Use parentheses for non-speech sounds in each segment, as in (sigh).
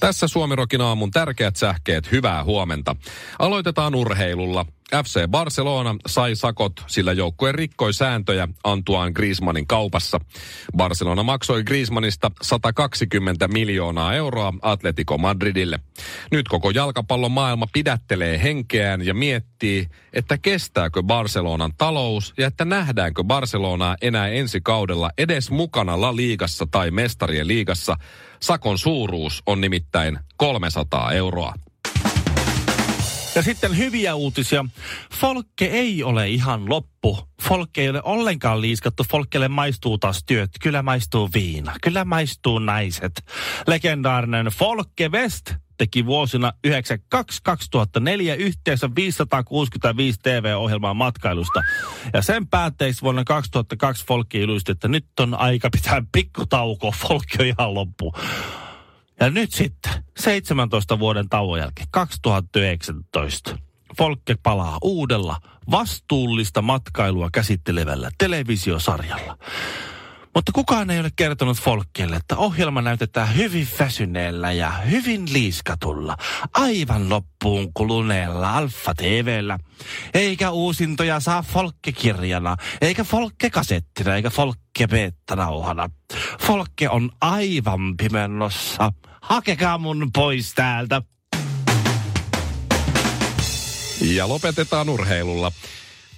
Tässä Suomirokin aamun tärkeät sähkeet, hyvää huomenta. Aloitetaan urheilulla. FC Barcelona sai sakot, sillä joukkue rikkoi sääntöjä Antoine Griezmannin kaupassa. Barcelona maksoi Griezmannista 120 miljoonaa euroa Atletico Madridille. Nyt koko jalkapallon maailma pidättelee henkeään ja miettii, että kestääkö Barcelonan talous ja että nähdäänkö Barcelonaa enää ensi kaudella edes mukana La Liigassa tai Mestarien liigassa. Sakon suuruus on nimittäin 300 euroa. Ja sitten hyviä uutisia. Folkke ei ole ihan loppu. Folkke ei ole ollenkaan liiskattu. Folkelle maistuu taas työt. Kyllä maistuu viina. Kyllä maistuu naiset. Legendaarinen Folke West teki vuosina 92-2004 yhteensä 565 TV-ohjelmaa matkailusta. Ja sen päätteeksi vuonna 2002 Folkki ilusti, että nyt on aika pitää pikkutauko, (laughs) Folkki on ihan loppu. Ja nyt sitten, 17 vuoden tauon jälkeen, 2019, Folkke palaa uudella, vastuullista matkailua käsittelevällä televisiosarjalla. Mutta kukaan ei ole kertonut Folkkeelle, että ohjelma näytetään hyvin väsyneellä ja hyvin liiskatulla, aivan loppuun kuluneella Alfa TVllä. Eikä uusintoja saa Folkke-kirjana, eikä Folkke-kasettina, eikä Folkke nauhana Folkke on aivan pimennossa. Hakekaa mun pois täältä. Ja lopetetaan urheilulla.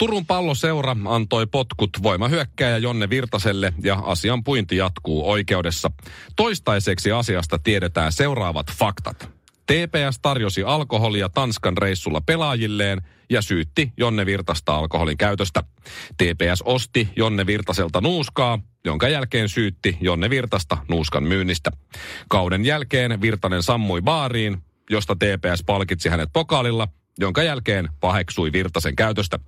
Turun palloseura antoi potkut voimahyökkääjä Jonne Virtaselle ja asian puinti jatkuu oikeudessa. Toistaiseksi asiasta tiedetään seuraavat faktat. TPS tarjosi alkoholia Tanskan reissulla pelaajilleen ja syytti Jonne Virtasta alkoholin käytöstä. TPS osti Jonne Virtaselta nuuskaa, jonka jälkeen syytti Jonne Virtasta nuuskan myynnistä. Kauden jälkeen Virtanen sammui baariin, josta TPS palkitsi hänet pokaalilla – jonka jälkeen paheksui Virtasen käytöstä.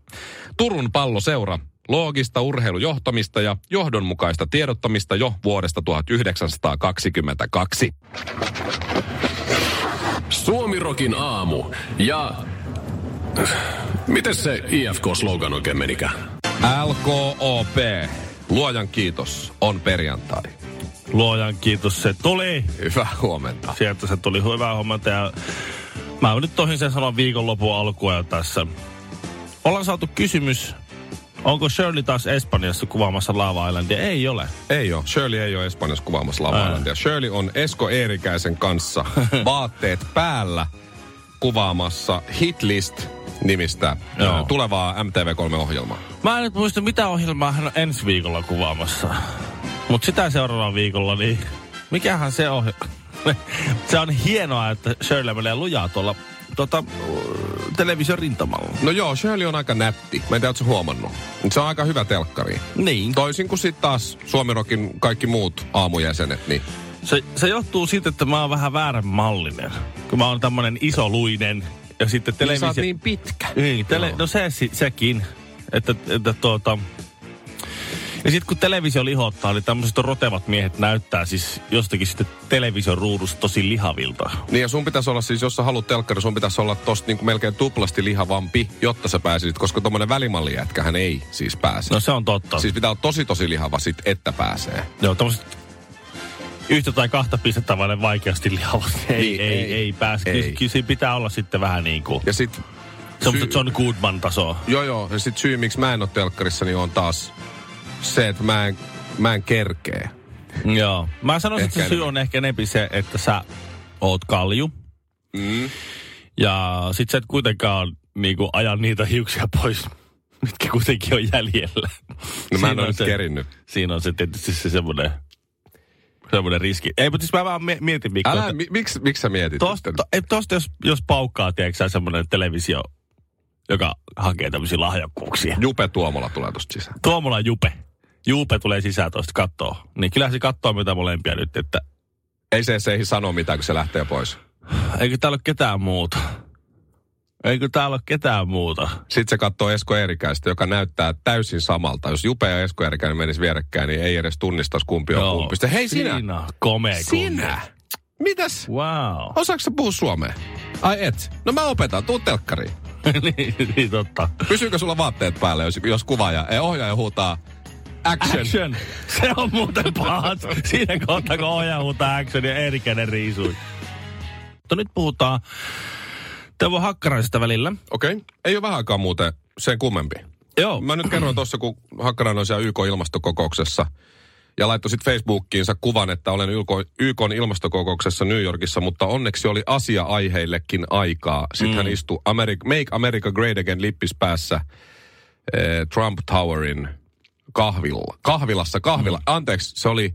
Turun palloseura loogista urheilujohtamista ja johdonmukaista tiedottamista jo vuodesta 1922. Suomirokin aamu ja... Miten se IFK-slogan oikein menikään? LKOP. Luojan kiitos, on perjantai. Luojan kiitos, se tuli. Hyvää huomenta. Sieltä se tuli hyvää huomenta ja Mä nyt tohin sen sanoa viikonlopun alkua jo tässä. Ollaan saatu kysymys, onko Shirley taas Espanjassa kuvaamassa Lava Islandia? Ei ole. Ei ole. Shirley ei ole Espanjassa kuvaamassa Lava Islandia. Shirley on Esko Eerikäisen kanssa (laughs) vaatteet päällä kuvaamassa Hitlist nimistä Joo. tulevaa MTV3-ohjelmaa. Mä en nyt muista, mitä ohjelmaa hän on ensi viikolla kuvaamassa. Mutta sitä seuraavalla viikolla, niin mikähän se on? Se on hienoa, että Shirley menee lujaa tuolla tota, television rintamalla. No joo, Shirley on aika nätti. Mä en tiedä, ootko huomannut. Se on aika hyvä telkkari. Niin. Toisin kuin sitten taas Suomirokin kaikki muut aamujäsenet, niin... Se, se johtuu siitä, että mä oon vähän väärän mallinen. Kun mä oon tämmönen isoluinen ja sitten televisio... Niin niin pitkä. Niin, tele... no se, sekin. Että, että tuota, ja sitten kun televisio lihottaa, niin tämmöiset rotevat miehet näyttää siis jostakin sitten television ruudusta tosi lihavilta. Niin ja sun pitäisi olla siis, jos sä haluat telkkari, sun pitäisi olla tosta niin kuin melkein tuplasti lihavampi, jotta sä pääsisit, koska tommonen välimallijätkähän ei siis pääse. No se on totta. Siis pitää olla tosi tosi lihava sit, että pääsee. Joo, tommoset yhtä tai kahta pistettä vaille vaikeasti lihavat. (laughs) Ei, niin, ei, ei, ei pääse. Ei. Kyllä, kyllä pitää olla sitten vähän niin kuin... Ja sit Semmoista John Goodman tasoa. Joo, joo. Ja sit syy, miksi mä en ole telkkarissa, niin on taas se, että mä en, mä en kerkee. Joo. Mä sanoisin, että se syy on ehkä enempi se, että sä oot kalju. Mm. Ja sit sä et kuitenkaan niinku aja niitä hiuksia pois, mitkä kuitenkin on jäljellä. No mä en ole se, kerinnyt. Siinä on se tietysti se semmoinen semmoinen riski. Ei, mutta siis mä vaan mietin, Mikko. Älä, että, mi, miksi, miksi sä mietit? Tosta, to, tosta jos, jos paukkaa, tiedätkö semmoinen televisio, joka hakee tämmöisiä lahjakkuuksia. Jupe Tuomola tulee tosta sisään. Tuomola Jupe. Juupe tulee sisään toista kattoo. Niin kyllä se katsoo mitä molempia nyt, että Ei se, se ei sano mitään, kun se lähtee pois. eikö täällä ole ketään muuta. Eikö täällä ole ketään muuta. Sitten se katsoo Esko Eerikäistä, joka näyttää täysin samalta. Jos Jupe ja Esko Eerikäinen menis vierekkäin, niin ei edes tunnistaisi kumpi on kumpi. Sitten, hei sinä! Siinä on komea Sinä! Mitäs? Wow. Osaatko sä puhua suomea? Ai et? No mä opetan, tuu telkkariin. (laughs) niin, niin, totta. Pysyykö sulla vaatteet päälle, jos, jos kuvaaja, ei ohjaaja huutaa action. Action. (laughs) Se on muuten pahat. Siinä kohtaa, kun ohjaa huutaa action ja Eerikäinen riisui. Mutta nyt puhutaan Teuvo Hakkaraisesta välillä. Okei. Okay. Ei ole vähän aikaa muuten sen kummempi. Joo. Mä nyt kerroin tuossa, kun Hakkarainen on siellä YK-ilmastokokouksessa ja laittoi sitten Facebookiinsa kuvan, että olen YK, YK ilmastokokouksessa New Yorkissa, mutta onneksi oli asia-aiheillekin aikaa. Sitten mm. hän istui America, Make America Great Again lippis päässä eh, Trump Towerin kahvilla. Kahvilassa, kahvila. Mm. Anteeksi, se oli,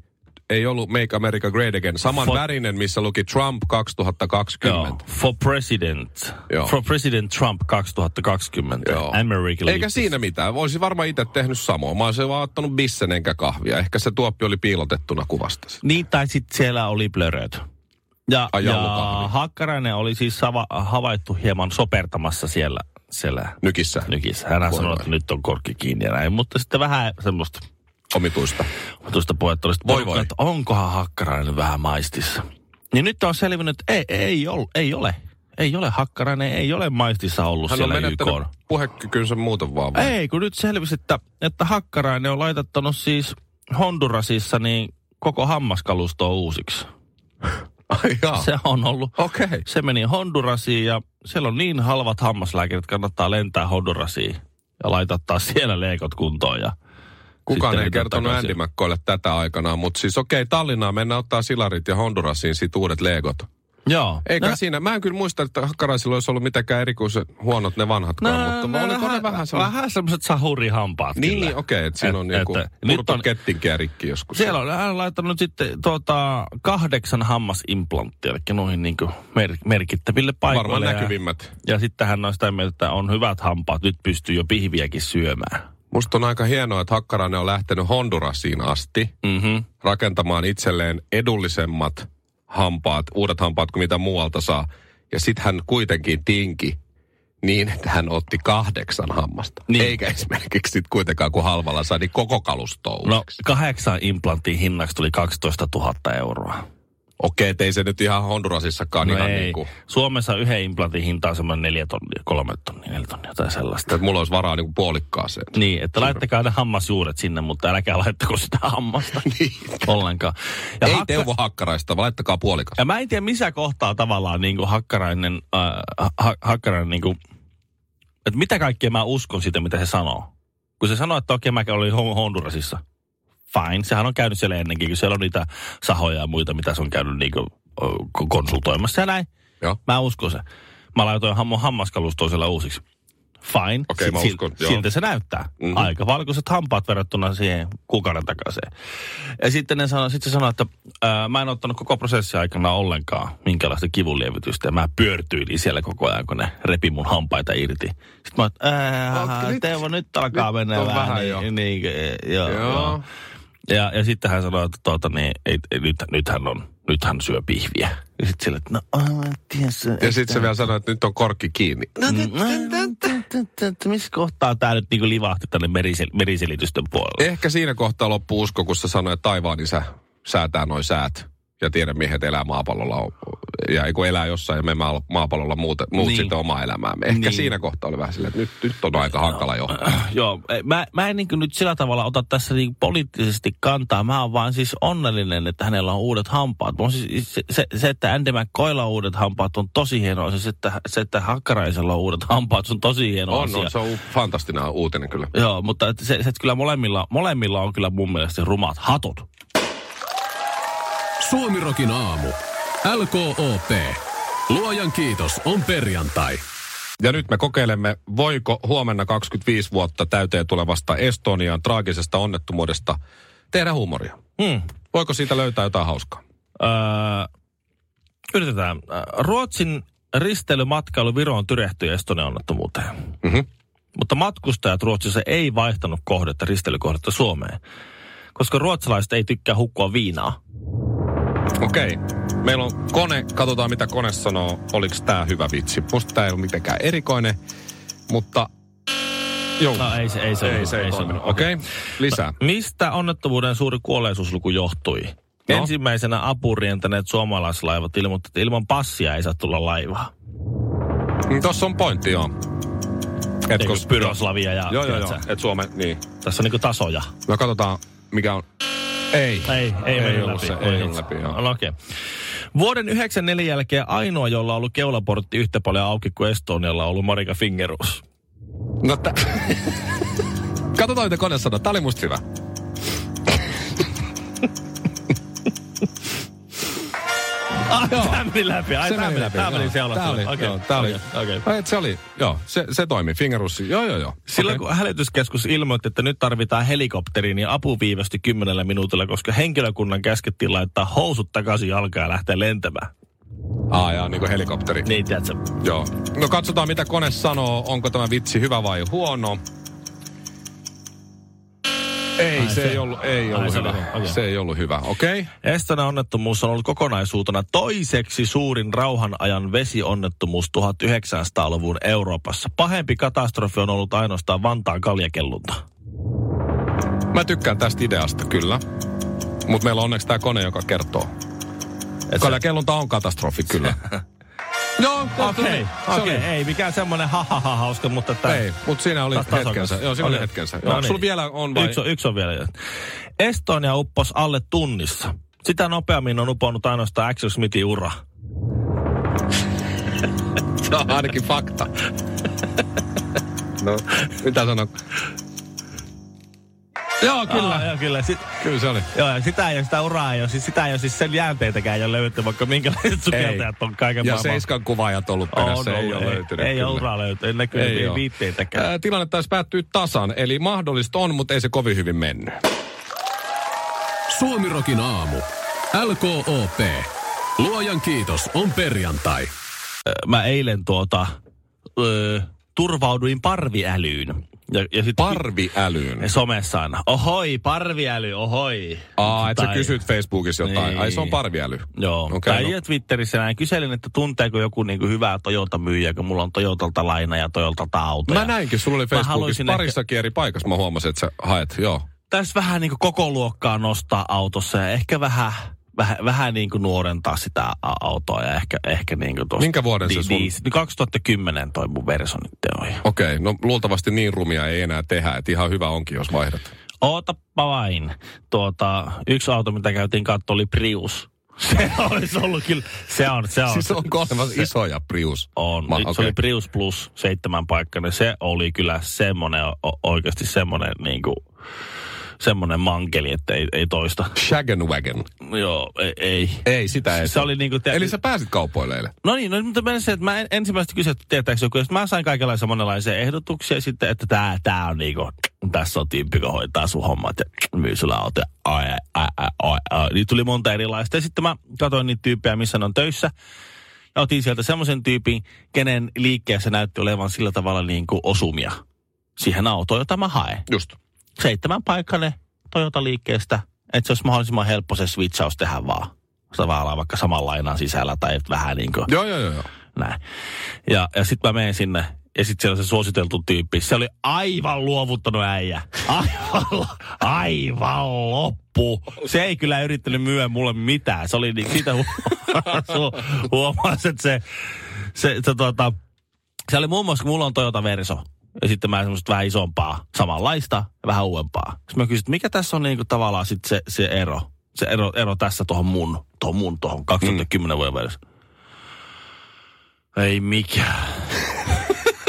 ei ollut Make America Great Again. Saman For- värinen, missä luki Trump 2020. Joo. For President. Joo. For President Trump 2020. Joo. Eikä siinä mitään. Voisi varmaan itse tehnyt samoin. Mä olisin vaan ottanut bissen enkä kahvia. Ehkä se tuoppi oli piilotettuna kuvasta. Niin, tai sitten siellä oli blöröt. Ja, Ai, ja. Hakkarainen oli siis hava, havaittu hieman sopertamassa siellä, siellä Nykissä. nykissä. Hän Voi sanoi, että nyt on korkki kiinni ja näin. Mutta sitten vähän semmoista Omituista. tuosta puhetta oli, Voi voi että onkohan Hakkarainen vähän maistissa. Niin nyt on selvinnyt, että ei, ei, ole, ei ole. Ei ole Hakkarainen, ei ole maistissa ollut Hän on siellä menettänyt YK. puhekykynsä muuten vaan. vai? Ei, kun nyt selvisi, että, että Hakkarainen on laitattanut siis Hondurasissa niin koko hammaskalusto uusiksi. Ai jaa. Se on ollut. Okei. Okay. Se meni Hondurasiin ja siellä on niin halvat hammaslääkärit, että kannattaa lentää Hondurasiin ja laittaa siellä leikot kuntoon. Ja Kukaan ei kertonut. Andy McCoylle tätä aikanaan, mutta siis okei, okay, Tallinnaan mennään ottaa silarit ja Hondurasiin sit uudet legot. Joo. Eikä No, siinä, mä en kyllä muista, että Hakkaraisilla olisi ollut mitenkään erikoisen huonot ne vanhatkaan, mutta no, oliko ne vähän sellainen... vähän semmoiset sahurihampaat Niin, niin okei, okay, että siinä on Et- niinku on- kettinkiä rikki joskus. Siellä on hän on laittanut sitten tuota, kahdeksan hammasimplanttia, eli noihin niin mer- merkittäville paikoille. Varmaan ja, näkyvimmät. ja sitten hän on sitä mieltä, että on hyvät hampaat, nyt pystyy jo pihviäkin syömään. Musta on aika hienoa, että Hakkarainen on lähtenyt Hondurasiin asti Mm-hmm. rakentamaan itselleen edullisemmat hampaat, uudet hampaat kuin mitä muualta saa. Ja sitten hän kuitenkin tinki niin, että hän otti kahdeksan hammasta. Niin. Eikä esimerkiksi sit kuitenkaan kun halvalla sai, niin koko kalusto No kahdeksan implanttiin hinnaksi tuli 12 000 euroa. Okei, okay, ei se nyt ihan Hondurasissakaan No ihan ei. niin kuin, Suomessa yhden implantin hinta on semmoinen neljä tonnia, kolme tonnia, neljä tonnia tai sellaista. että mulla olisi varaa niin kuin puolikkaaseen. Niin, että laittakaa ne hammasjuuret sinne, mutta älkää laittako sitä hammasta (laughs) Niin. ollenkaan. Ja Ei Hakka- Teuvo Hakkaraista, vaan laittakaa puolikas. Ja mä en tiedä missä kohtaa tavallaan niin kuin Hakkarainen, äh, ha, Hakkarainen niin kuin, että mitä kaikkea mä uskon siitä, mitä se sanoo. Kun se sanoo, että okei mä olin Hon- Hondurasissa. Fine, sehän on käynyt siellä ennenkin, kun siellä on niitä sahoja ja muita, mitä se on käynyt niin kuin, konsultoimassa ja näin. Joo. Mä uskon se. Mä laitoin ham- hammaskalustoa siellä uusiksi. Fine. Okei, mä uskon, joo. Siltä se näyttää. Mhm. Mm-hmm. Aika valkoiset hampaat verrattuna siihen kuukauden takaisin. Ja sitten ne sanoi, sit se sanoi, että ää, mä en ottanut koko prosessin aikana ollenkaan minkälaista kivunlievitystä. Ja mä pyörtyilin siellä koko ajan, kun ne repi mun hampaita irti. Sitten mä että ää, nyt- alkaa nyt mennä vähän, vähän niin, jo. niin, joo, Joo. joo. Ja, ja sitten hän sanoi, että tuota, niin, ei, ei, nyt, nyt, hän on, nyt hän syö pihviä. Ja sitten sille, että no, aivan, tiesä, Ja sitten se vielä sanoi, että nyt on korkki kiinni. No, missä kohtaa tämä nyt niinku livahti tänne merisel- meriselitysten puolelle? Ehkä siinä kohtaa loppu usko, kun sä sanoit, että taivaan isä säätää noin säät. Ja tiedemiehet elää maapallolla. Ja kun elää jossain ja me maa- maapallolla muut, muut Niin. sitten omaa elämäämme. Ehkä Niin. siinä kohtaa oli vähän silleen, että nyt, nyt on aika hankala jo. (clears throat) Joo, ei, mä, mä en niin nyt sillä tavalla ota tässä niin poliittisesti kantaa. Mä oon vaan siis onnellinen, että hänellä on uudet hampaat. Mä siis, se, se, se, että Andy McCoylla on uudet hampaat on tosi hienoa. Se, että, se, että Hakkaraisella on uudet hampaat se on tosi hieno On, asia. on, se on fantastinen uutinen kyllä. Joo, mutta se, se, että kyllä molemmilla, molemmilla on kyllä mun mielestä rumat hatut. Suomirokin aamu. LKOP. Luojan kiitos, on perjantai. Ja nyt me kokeilemme, voiko huomenna 25 vuotta täyteen tulevasta Estonian traagisesta onnettomuudesta tehdä huumoria. Hmm. Voiko siitä löytää jotain hauskaa? Öö, yritetään. Öö, Ruotsin risteilymatkailu Viroon tyrehtyi Estonian onnettomuuteen. Mhm. Mutta matkustajat Ruotsissa ei vaihtanut kohdetta, risteilykohdetta Suomeen. koska ruotsalaiset ei tykkää hukkua viinaa. Okei. Meillä on kone, katsotaan mitä kone sanoo, oliko tämä hyvä vitsi. Musta tämä ei ole mitenkään erikoinen, mutta Joo. No ei se, ei se, ei, ollut, se ei, ei ollut. Okei, lisää. Mistä onnettomuuden suuri kuolleisuusluku johtui? No. Ensimmäisenä apurientäneet suomalaislaivat ilmoittivat, että ilman passia ei saa tulla laivaa. Mm, Tossa on pointti, joo. Et kos- Pyroslavia ja... Joo, joo, joo. Et Suomen, niin. Tässä on niinku tasoja. No katsotaan, mikä on. Ei. Ei, ei, Ei mennyt läpi. se, ei ollut läpi, joo. No, okei. Vuoden 94 jälkeen ainoa, jolla on ollut keulaportti yhtä paljon auki kuin Estonialla, on ollut Marika Fingerus. No tä... (laughs) Katsotaan, mitä kone sanoo. Tää oli musta hyvä. Ah, Joo. tämä meni läpi. Ai, se tämä meni läpi. Tämä meni seulasta. Tää oli, Okei, joo, tää oli. Ai, et se oli, joo, se, se toimi. Fingerussi, joo, joo, joo. Silloin Okei. kun hälytyskeskus ilmoitti, että nyt tarvitaan helikopteriin, niin apu viivästyi kymmenellä minuutilla, koska henkilökunnan käskettiin laittaa housut takaisin jalkaan ja lähteä lentämään. Aa, jaa, niin kuin helikopteri. Niin, tiedätkö? Joo. No katsotaan, mitä kone sanoo. Onko tämä vitsi hyvä vai huono. Ei, Ai, se, se- ei ollut, ei ai, ollut se oli hyvä. hyvä, okei. Se ei ollut hyvä, okei. Okay. Estonan onnettomuus on ollut kokonaisuutena toiseksi suurin rauhanajan vesionnettomuus 1900-luvun Euroopassa. Pahempi katastrofi on ollut ainoastaan Vantaan kaljakellunta. Mä tykkään tästä ideasta, kyllä. Mutta meillä on onneksi tämä kone, joka kertoo. Et Kaljakellunta on katastrofi, kyllä. (laughs) Joo, Okei, se okei, oli. ei mikään semmoinen ha ha ha hauska, mutta tämä... Ei, mutta siinä oli tasokas. hetkensä. Joo, siinä oli Okei. hetkensä. No Joo, niin. Sulla vielä on vai? Yksi on, yksi on vielä. Estonia uppos alle tunnissa. Sitä nopeammin on uponnut ainoastaan Axel Smithin ura. (laughs) Se on ainakin fakta. (laughs) no, mitä sanon? Joo, kyllä. Aa, joo, kyllä. Sit, Kyllä se oli. joo, ja sitä ei ole, sitä uraa ei ole. Siis sitä ei ole, siis sen jäänteitäkään ei ole löydetty, vaikka minkälaiset sukeltajat on kaiken Ja maailman. seiskan kuvaajat ollut On perässä, ei ollut, ole löytynyt. Ei kyllä. ole uraa löytynyt, ei näkyy Ei ei viitteitäkään. Ää, Tilanne taisi päättyä tasan, eli mahdollista on, mutta ei se kovin hyvin mennyt. Suomirokin aamu. LKOP. Luojan kiitos on perjantai. Mä eilen tuota, ö, turvauduin parviälyyn. Ja, ja sit Parviälyyn. somessa aina, ohoi, parviäly, ohoi. Aa, että sä kysyt Facebookissa jotain. Niin. Ai se on parviäly. Joo, okay, tai no. Twitterissä näin kyselin, että tunteeko joku niinku hyvää Toyota-myyjä, kun mulla on Toyotalta laina ja Toyotalta auto. Mä näinkin, sulla oli Facebookissa parissakin eri paikassa. Mä huomasin, että sä haet, joo. Tässä vähän niinku koko luokkaa nostaa autossa ja ehkä vähän, vähän, vähän niinku nuorentaa sitä autoa ja ehkä, ehkä niinku tosta. Minkä vuoden se sun- Niin 2010 toi mun versio nyt on. Okei, no luultavasti niin rumia ei enää tehdä, että ihan hyvä onkin, jos vaihdat. Ootappa vain. Tuota, yksi auto, mitä käytiin katsoa, oli Prius. (laughs) Se olisi ollut kyllä, se on, se on. Siis onko olemassa isoja Prius? On. Ma- Ma, Se oli Prius Plus seitsemän paikkainen. Se oli kyllä semmoinen, oikeasti semmoinen niinku, semmoinen mankeli, että ei, ei toista. Shagenwagon. Joo, ei. ei. Ei, sitä ei. Se oli niinku... Te- Eli sä pääsit kauppoille eilen? No niin, no, mutta mennä se, että mä en, ensimmäistä kysyin, että tietääkö joku, mä sain kaikenlaisia monenlaisia ehdotuksia sitten, että tää, tää on niinku, tässä on tyyppi, joka hoitaa sun hommat ja myy sulle auto. Ai, ai, ai, ai, ai. Niitä tuli monta erilaista. Ja sitten mä katsoin niitä tyyppejä, missä ne on töissä. Ja otin sieltä semmoisen tyypin, kenen liikkeessä näytti olevan sillä tavalla niin kuin osumia siihen autoon, jota mä haen. Just. Seitsemän paikkainen Toyota-liikkeestä, että se olisi mahdollisimman helppo se switchaus tehdä vaan. Olla vaikka saman lainan sisällä tai vähän niin kuin Joo, joo, joo. näin. Ja, ja sitten mä menen sinne ja sitten siellä on se suositeltu tyyppi. Se oli aivan luovuttanut äijä. Aivan, aivan loppu. Se ei kyllä yrittänyt myyä mulle mitään. Se oli niin, siitä huomasi, että se, se, se, tota, se oli muun muassa, kun mulla on Toyota Verso. Ja sitten mä semmoista vähän isompaa, samanlaista ja vähän uudempaa. Sitten mä kysyin, että mikä tässä on niinku tavallaan sit se, se ero? Se ero, ero tässä tuohon mun, tuohon mun, tuohon 2010 vuoden Verso. Ei mikään.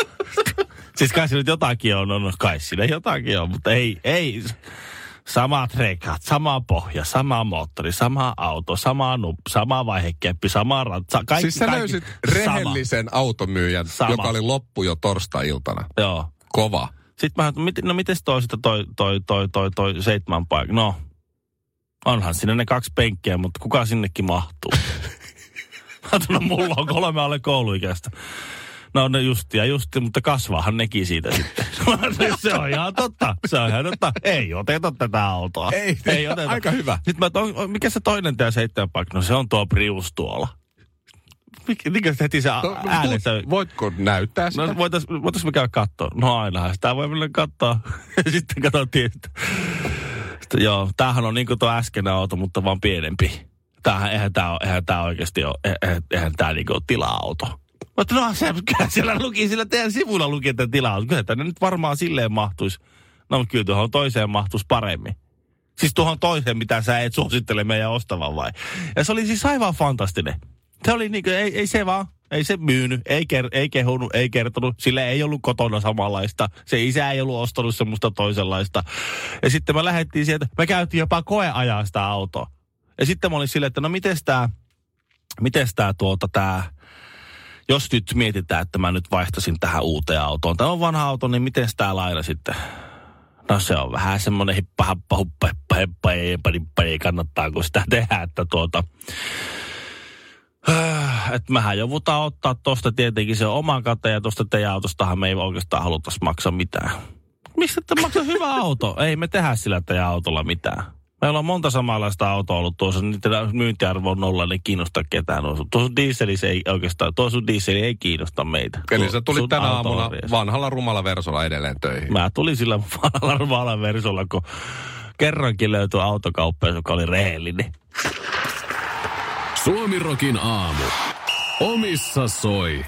(laughs) siis kai nyt jotakin on, no kai siinä jotakin on, mutta ei, ei. Samat rekat, sama pohja, sama moottori, sama auto, sama nup, sama vaihekeppi, sama ratsa. Kaikki, Siis sä kaikki, löysit sama. rehellisen automyyjän, Sama. joka oli loppu jo torstai-iltana. Joo. Kova. Sitten mä ajattelin, mit- no miten toi sitten toi, toi, toi, toi, toi seitsemän paikka? No, onhan siinä ne kaksi penkkiä, mutta kuka sinnekin mahtuu? (laughs) mä ajattelin, no mulla on kolme alle kouluikäistä. No ne just ja just, mutta kasvaahan nekin siitä sitten. (laughs) se on ihan totta. Se on ihan totta. Ei oteta tätä autoa. Ei, ei oteta. aika hyvä. Sitten mä, on, mikä se toinen tämä seitsemän paikka? No se on tuo Prius tuolla. Mikä, mikä se heti se No, äänessä? voitko näyttää sitä? No voitais, voitais me käydä katsoa? No ainahan sitä voi mennä katsoa. (laughs) Sitten katsottiin. Sitten, joo, tämähän on niin kuin tuo äskeinen auto, mutta vaan pienempi. Tämähän, eihän tämä eihän tää oikeasti ole, eihän, eihän tämä niin ole tila-auto. Mutta no se, kyllä siellä luki, sillä teidän sivulla luki, että tila Kyllä tänne nyt varmaan silleen mahtuisi. No mutta kyllä tuohon toiseen mahtuisi paremmin. Siis tuohon toiseen, mitä sä et suosittele meidän ostavan vai? Ja se oli siis aivan fantastinen. Se oli niin kuin, ei, ei se vaan, ei se myynyt, ei, ker, ei kehunut, ei kertonut. Sille ei ollut kotona samanlaista. Se isä ei ollut ostanut semmoista toisenlaista. Ja sitten me lähdettiin sieltä, me käytiin jopa koeajaa sitä autoa. Ja sitten mä olin silleen, että no mites tää, mites tää tuota tää, jos nyt mietitään, että mä nyt vaihtasin tähän uuteen autoon. Tämä on vanha auto, niin miten tää laina sitten? No se on vähän semmoinen hippa, happa, huppa, heppa, heppa, heppa, heppa, ei kannattaa kun sitä tehdä, että tuota... Että mähän joudutaan ottaa tosta tietenkin se oman kateen ja tosta teidän autostahan me ei oikeastaan haluttaisi maksaa mitään. Mistä te maksaa hyvä auto? Ei me tehdä sillä teidän autolla mitään. Meillä on monta samanlaista autoa ollut tuossa, niiden myyntiarvo on nolla, ne ei kiinnosta ketään. Tuo sun dieseli se ei oikeastaan, tuo sun dieseli ei kiinnosta meitä. Eli Tuo sä tulit tänä aamuna vanhalla rumalla versolla edelleen töihin. Mä tulin sillä (laughs) vanhalla vanhalla versolla, kun kerrankin löytyi autokauppa, joka oli rehellinen. Suomirokin aamu. Omissa soi.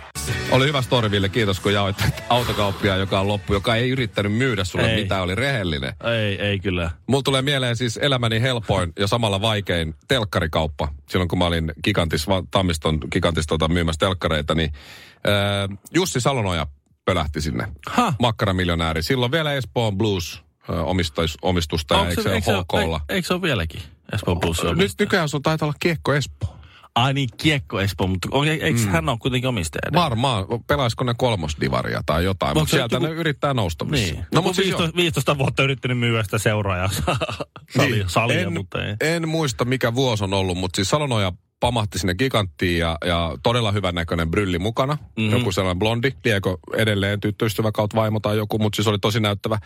Oli hyvä story, Ville. Kiitos, kun jaoit autokauppia, joka on loppu, joka ei yrittänyt myydä sulle Ei. mitään, oli rehellinen. Ei, ei kyllä. Mulla tulee mieleen siis elämäni helpoin ja samalla vaikein telkkarikauppa. Silloin kun mä olin Gigantis, Tammiston Gigantis tota, myymässä telkkareita, niin äh, Jussi Salonoja pölähti sinne. Ha. Makkaramiljonääri. Silloin vielä Espoon Blues äh, omistais, omistusta, ja eikö se, eikö ole HKlla? Eikö, eikö se ole vieläkin? Espoo Plus Nyt nykyään sun taitaa olla Kiekko Espoo. Ai niin, Kiekko Espoo, mutta on, eikö mm. hän ole kuitenkin omistaja? Varmaan, pelaisiko ne kolmosdivaria tai jotain, Onko mutta sieltä joku- ne yrittää nousta missä. Niin. No, mutta siis 15, 15 vuotta yrittänyt myyä sitä seuraajaa (laughs) salia, Niin. salia, en, mutta ei. en muista mikä vuosi on ollut, mutta siis Salonoja pamahti sinne giganttiin ja, ja todella hyvän näköinen brylli mukana. Mhm. Mm-hmm. Joku sellainen blondi, liekö edelleen tyttöystävä kautta vaimo tai joku, mutta siis oli tosi näyttävä.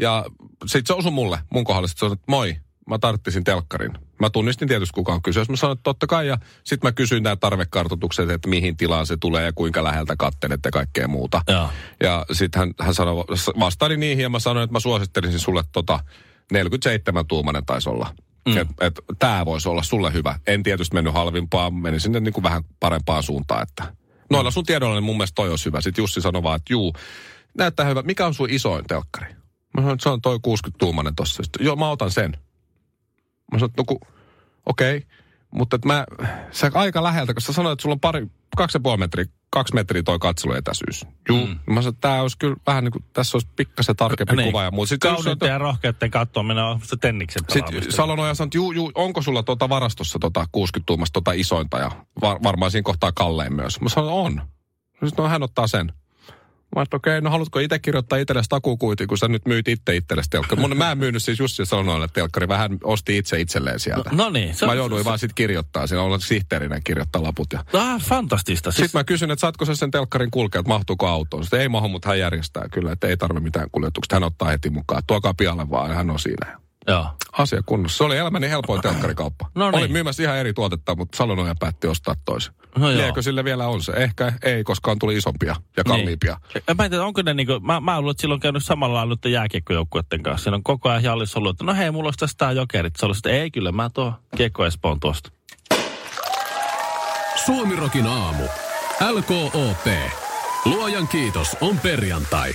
Ja sitten se osui mulle, mun kohdalla, sit se että moi, mä tarttisin telkkarin. Mä tunnistin tietysti kuka on kyseessä. Mä sanoin, että totta kai. Ja sitten mä kysyin nämä tarvekartoitukset, että mihin tilaan se tulee ja kuinka läheltä kattelet ja kaikkea muuta. Joo. Ja sitten hän, hän sanoi, vastaili niihin ja mä sanoin, että mä suosittelisin sulle tota 47 tuumanen taisi olla. Mm. Että et, tämä voisi olla sulle hyvä. En tietysti mennyt halvimpaan, menin sinne niin kuin vähän parempaan suuntaan. Että. Noilla sun tiedoilla niin mun mielestä toi olisi hyvä. Sitten Jussi sanoi vaan, että juu, näyttää hyvä. Mikä on sun isoin telkkari? Mä sanoin, että se on toi 60 tuumanen tossa. Sitten, joo, mä otan sen. Mä sanoin, että no ku, okei. Okay. Mutta et mä, sä aika läheltä, kun sä sanoit, että sulla on pari, kaksi ja puoli metriä, kaksi metriä toi katseluetäisyys. Juu. Mm. Mä sanoin, että tää olisi kyllä vähän niin kuin, tässä olisi pikkasen tarkempi niin. kuva ja muuta. Sitten Kauniitten ja rohkeiden katsoaminen on se tenniksen sitten. Salonoja sanoi, että juu, juu, onko sulla tuota varastossa tota 60 tuumasta tota isointa ja var, varmaan siinä kohtaa kallein myös. Mä sanoin, on. Sitten no hän ottaa sen. Mä että okei, no haluatko itse kirjoittaa itsellesi takukuitin, kun sä nyt myyt itse itsellesi telkkari. Mun, mä en myynyt siis Jussi Salonoille telkkari, vähän osti itse itselleen sieltä. No niin. Se, Mä jouduin vaan sitten kirjoittaa, siinä olla sihteerinen kirjoittaa laput. Ja... Ah, fantastista. Siis, Sitten mä kysyin, että saatko sä sen telkkarin kulkea, että mahtuuko autoon. Sitten ei mahu, mutta hän järjestää kyllä, että ei tarvitse mitään kuljetuksia. Hän ottaa heti mukaan. Tuokaa pialle vaan, hän on siinä. Joo. Asia kunnossa. Se oli elämäni helpoin telkkarikauppa. No niin. Olin myymässä ihan eri tuotetta, mutta Salonoja päätti ostaa toisen. No joo. Liekö sille vielä on se? Ehkä ei, koska on tuli isompia ja kalliimpia. Niin. Mä en tiedä, onko ne niinku, mä, mä luulen, että silloin on käynyt samalla lailla nyt jääkiekkojoukkueiden kanssa. Siinä on koko ajan Jallis ollut, että no hei, mulla olisi tästä tää jokerit. Se olisi, että ei kyllä, mä tuo Kiekko Espoon tuosta. Suomirokin aamu. LKOP. Luojan kiitos on perjantai.